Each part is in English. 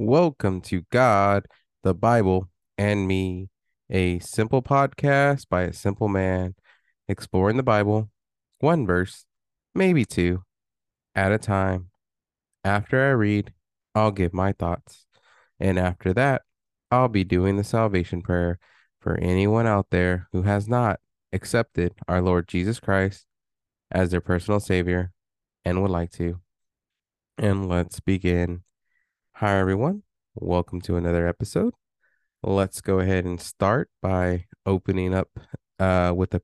Welcome to God, the Bible, and Me, a simple podcast by a simple man exploring the Bible, one verse, maybe two, at a time. After I read, I'll give my thoughts. And after that, I'll be doing the salvation prayer for anyone out there who has not accepted our Lord Jesus Christ as their personal Savior and would like to. And let's begin. Hi, everyone. Welcome to another episode. Let's go ahead and start by opening up uh, with a,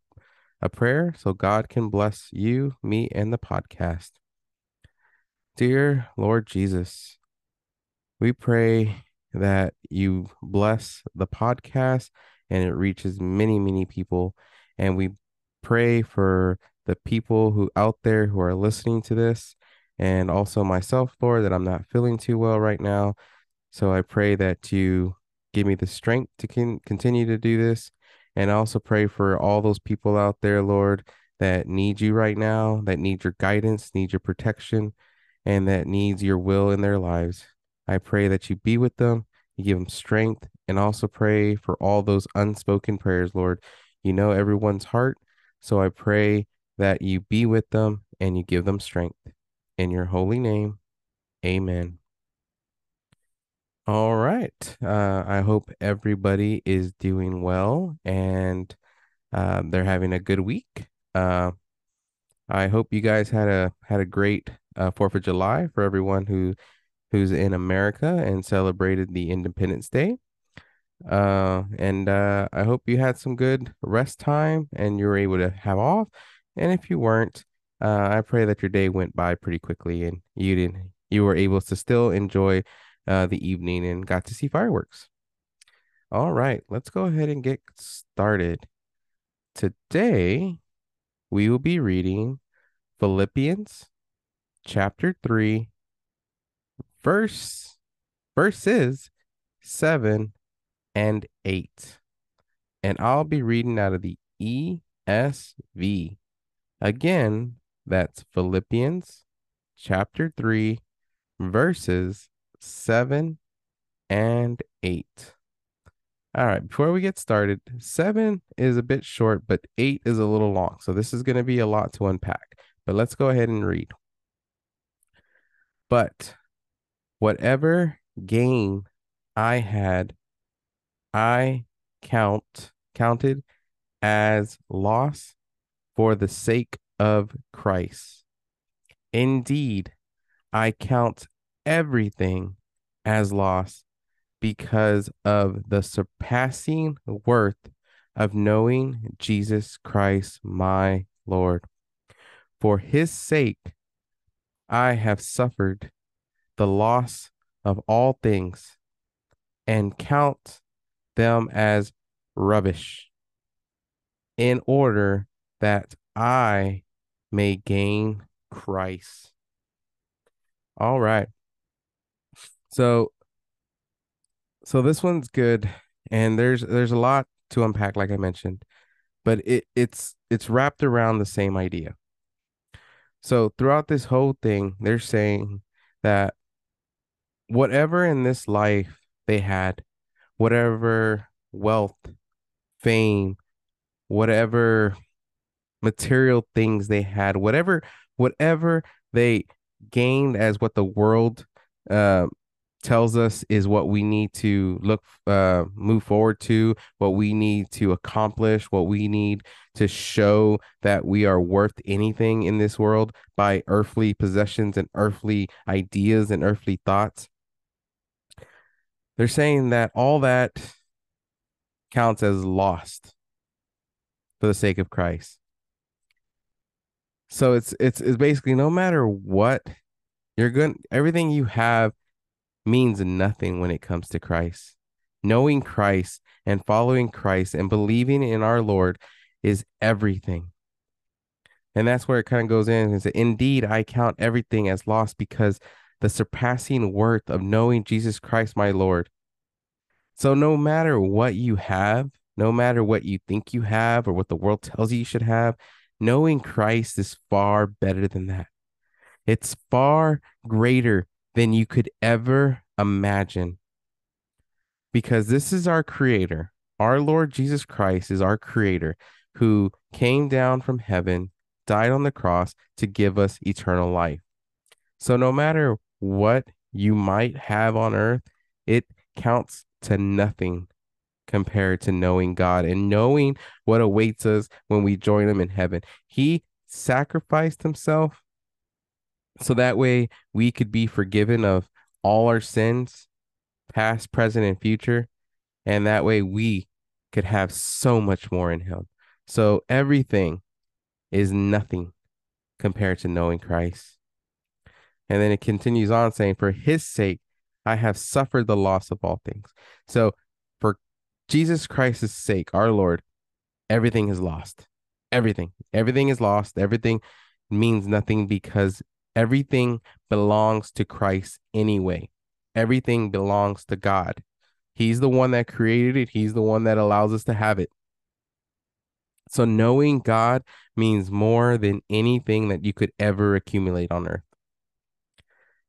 a prayer so God can bless you, me, and the podcast. Dear Lord Jesus, we pray that you bless the podcast and it reaches many, many people. And we pray for the people who out there who are listening to this and also myself, Lord, that I'm not feeling too well right now. So I pray that you give me the strength to con- continue to do this. And I also pray for all those people out there, Lord, that need you right now, that need your guidance, need your protection, and that needs your will in their lives. I pray that you be with them, you give them strength, and also pray for all those unspoken prayers, Lord. You know everyone's heart. So I pray that you be with them and you give them strength. In your holy name, amen. All right. Uh, I hope everybody is doing well and uh, they're having a good week. Uh, I hope you guys had a had a great uh, Fourth of July for everyone who who's in America and celebrated the Independence Day. Uh, and uh, I hope you had some good rest time and you were able to have off. And if you weren't, uh, I pray that your day went by pretty quickly and you didn't you were able to still enjoy uh, the evening and got to see fireworks. All right, let's go ahead and get started. Today, we will be reading Philippians chapter 3, verse verses 7 and 8. And I'll be reading out of the ESV. Again, that's Philippians chapter 3, verses 7 and 8. All right, before we get started, 7 is a bit short, but 8 is a little long. So this is going to be a lot to unpack. But let's go ahead and read. But whatever gain I had, I count counted as loss for the sake of Christ. Indeed, I count everything as loss because of the surpassing worth of knowing Jesus Christ, my Lord. For his sake, I have suffered the loss of all things and count them as rubbish in order that I may gain Christ. All right. So so this one's good and there's there's a lot to unpack like I mentioned, but it it's it's wrapped around the same idea. So throughout this whole thing, they're saying that whatever in this life they had, whatever wealth, fame, whatever material things they had, whatever whatever they gained as what the world uh, tells us is what we need to look uh move forward to what we need to accomplish what we need to show that we are worth anything in this world by earthly possessions and earthly ideas and earthly thoughts. They're saying that all that counts as lost for the sake of Christ so it's it's it's basically no matter what you're going everything you have means nothing when it comes to Christ. Knowing Christ and following Christ and believing in our Lord is everything. And that's where it kind of goes in and Indeed, I count everything as lost because the surpassing worth of knowing Jesus Christ, my Lord. So, no matter what you have, no matter what you think you have or what the world tells you you should have, knowing Christ is far better than that. It's far greater than you could ever imagine. Because this is our creator. Our Lord Jesus Christ is our creator who came down from heaven, died on the cross to give us eternal life. So no matter what you might have on earth, it counts to nothing compared to knowing God and knowing what awaits us when we join him in heaven. He sacrificed himself so that way we could be forgiven of all our sins, past, present, and future. And that way we could have so much more in him. So everything is nothing compared to knowing Christ. And then it continues on saying, For his sake, I have suffered the loss of all things. So Jesus Christ's sake, our Lord, everything is lost. Everything. Everything is lost. Everything means nothing because everything belongs to Christ anyway. Everything belongs to God. He's the one that created it, He's the one that allows us to have it. So knowing God means more than anything that you could ever accumulate on earth.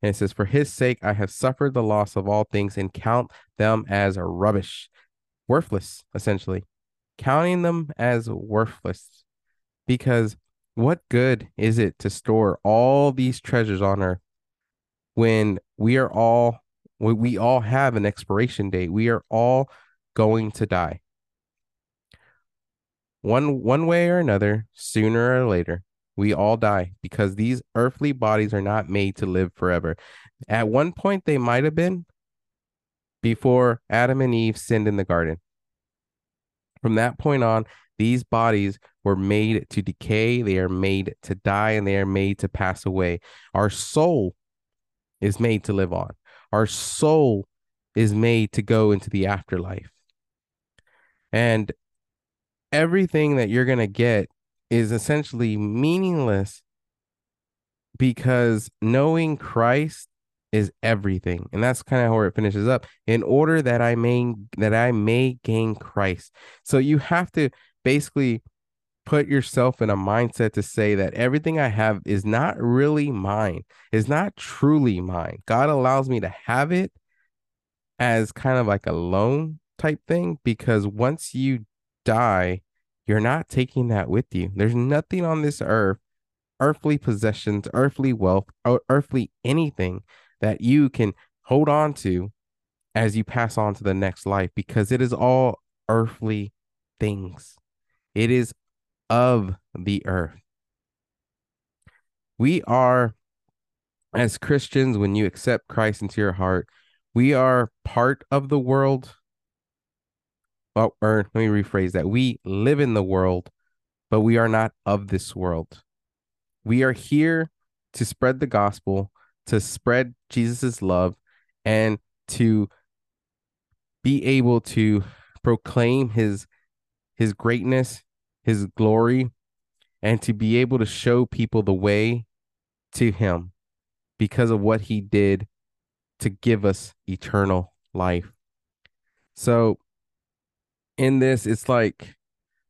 And it says, For his sake, I have suffered the loss of all things and count them as rubbish, worthless, essentially, counting them as worthless. Because what good is it to store all these treasures on earth when we are all we all have an expiration date. We are all going to die. One one way or another, sooner or later, we all die because these earthly bodies are not made to live forever. At one point they might have been before Adam and Eve sinned in the garden. From that point on, these bodies were made to decay, they are made to die, and they are made to pass away. Our soul is made to live on. Our soul is made to go into the afterlife. And everything that you're going to get is essentially meaningless because knowing Christ is everything. And that's kind of where it finishes up. In order that I may that I may gain Christ. So you have to basically put yourself in a mindset to say that everything I have is not really mine, is not truly mine. God allows me to have it as kind of like a loan type thing because once you die, you're not taking that with you. There's nothing on this earth, earthly possessions, earthly wealth, earthly anything that you can hold on to as you pass on to the next life because it is all earthly things. It is of the earth. We are, as Christians, when you accept Christ into your heart, we are part of the world. Well, or let me rephrase that. We live in the world, but we are not of this world. We are here to spread the gospel, to spread Jesus's love, and to be able to proclaim his his greatness, his glory and to be able to show people the way to him because of what he did to give us eternal life. So in this it's like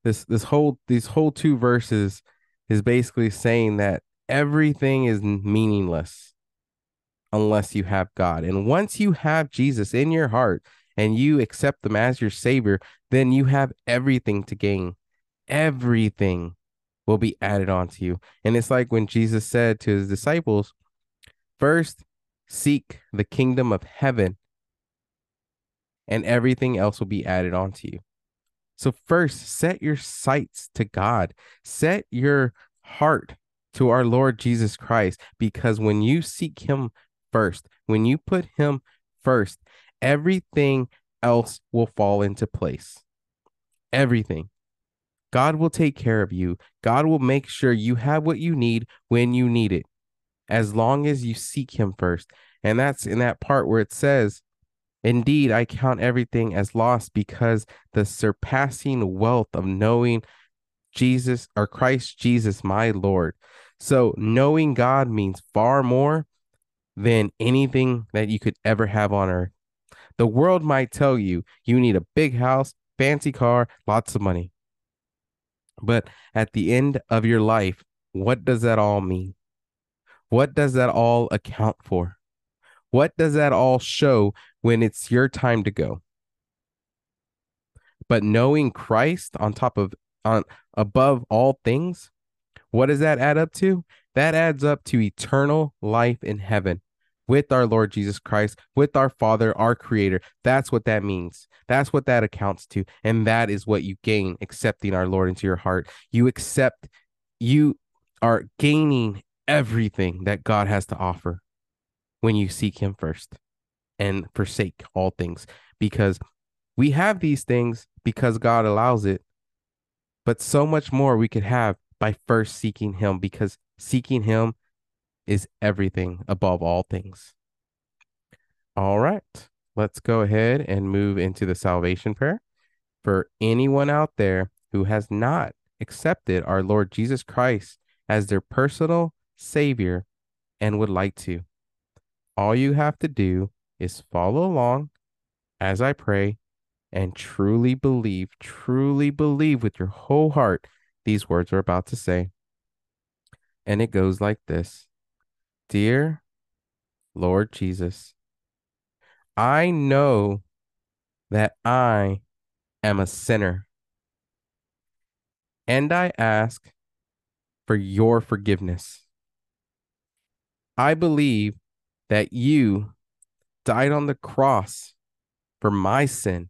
this this whole these whole two verses is basically saying that everything is meaningless unless you have God. And once you have Jesus in your heart and you accept him as your savior, then you have everything to gain everything will be added onto you. And it's like when Jesus said to his disciples, first seek the kingdom of heaven, and everything else will be added onto you. So, first, set your sights to God, set your heart to our Lord Jesus Christ, because when you seek Him first, when you put Him first, everything else will fall into place. Everything. God will take care of you. God will make sure you have what you need when you need it, as long as you seek Him first. And that's in that part where it says, Indeed, I count everything as lost because the surpassing wealth of knowing Jesus or Christ Jesus, my Lord. So, knowing God means far more than anything that you could ever have on earth. The world might tell you you need a big house, fancy car, lots of money. But at the end of your life, what does that all mean? What does that all account for? What does that all show when it's your time to go? But knowing Christ on top of on above all things, what does that add up to? That adds up to eternal life in heaven with our Lord Jesus Christ, with our Father, our Creator. That's what that means. That's what that accounts to. And that is what you gain accepting our Lord into your heart. You accept, you are gaining everything that God has to offer when you seek Him first and forsake all things because we have these things because God allows it, but so much more we could have by first seeking Him because seeking Him is everything above all things. All right, let's go ahead and move into the salvation prayer. For anyone out there who has not accepted our Lord Jesus Christ as their personal Savior and would like to, all you have to do is follow along as I pray and truly believe, truly believe with your whole heart these words are about to say. And it goes like this Dear Lord Jesus, I know that I am a sinner, and I ask for your forgiveness. I believe that you died on the cross for my sin,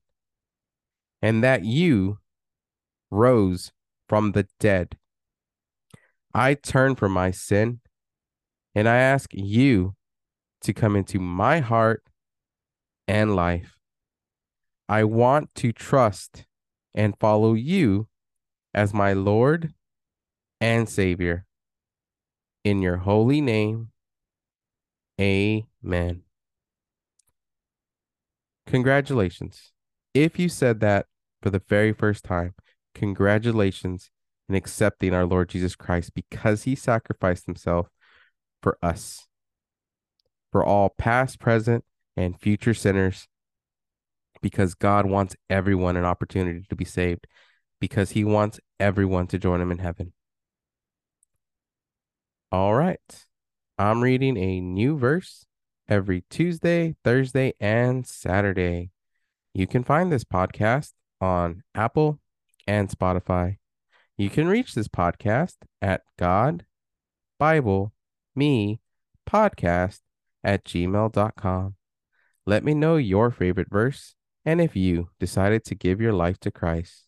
and that you rose from the dead. I turn from my sin and I ask you to come into my heart and life. I want to trust and follow you as my Lord and Savior. In your holy name, amen. Congratulations. If you said that for the very first time, congratulations in accepting our Lord Jesus Christ because he sacrificed himself for us, for all past, present, and future sinners, because God wants everyone an opportunity to be saved, because He wants everyone to join Him in heaven. All right. I'm reading a new verse every Tuesday, Thursday, and Saturday. You can find this podcast on Apple and Spotify. You can reach this podcast at God Bible me podcast at gmail.com. Let me know your favorite verse and if you decided to give your life to Christ.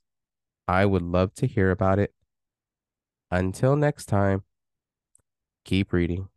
I would love to hear about it. Until next time, keep reading.